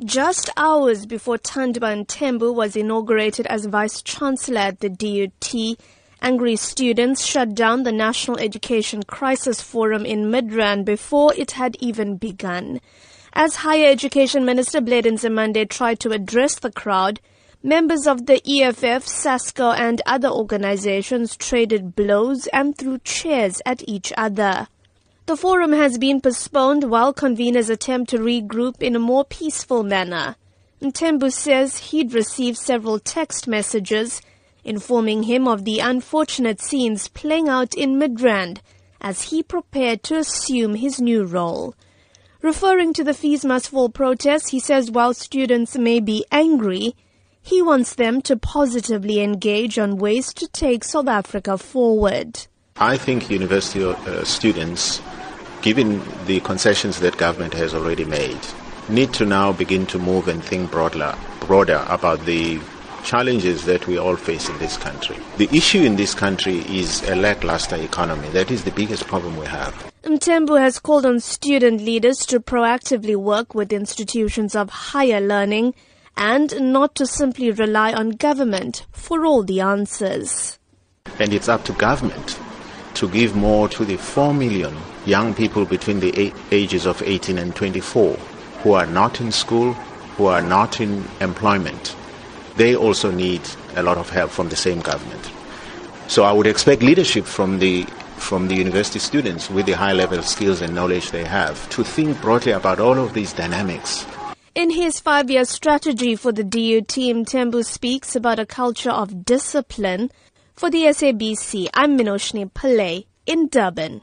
Just hours before Thandwa Mthembu was inaugurated as Vice Chancellor at the DUT, angry students shut down the National Education Crisis Forum in Midrand before it had even begun. As Higher Education Minister Blade Nzimande tried to address the crowd, members of the EFF, SASCO and other organizations traded blows and threw chairs at each other. The forum has been postponed while conveners attempt to regroup in a more peaceful manner. Mthembu says he'd received several text messages informing him of the unfortunate scenes playing out in Midrand as he prepared to assume his new role. Referring to the fees must fall protest, he says while students may be angry, he wants them to positively engage on ways to take South Africa forward. I think university uh, students given the concessions that government has already made, need to now begin to move and think broader, broader about the challenges that we all face in this country. The issue in this country is a lackluster economy. That is the biggest problem we have. Mthembu has called on student leaders to proactively work with institutions of higher learning and not to simply rely on government for all the answers. And it's up to government to give more to the 4 million young people between the ages of 18 and 24 who are not in school, who are not in employment. They also need a lot of help from the same government. So I would expect leadership from the from the university students with the high level skills and knowledge they have to think broadly about all of these dynamics. In his five year strategy for the DU team, Mthembu speaks about a culture of discipline. For the SABC, I'm Minoshni Pillay in Durban.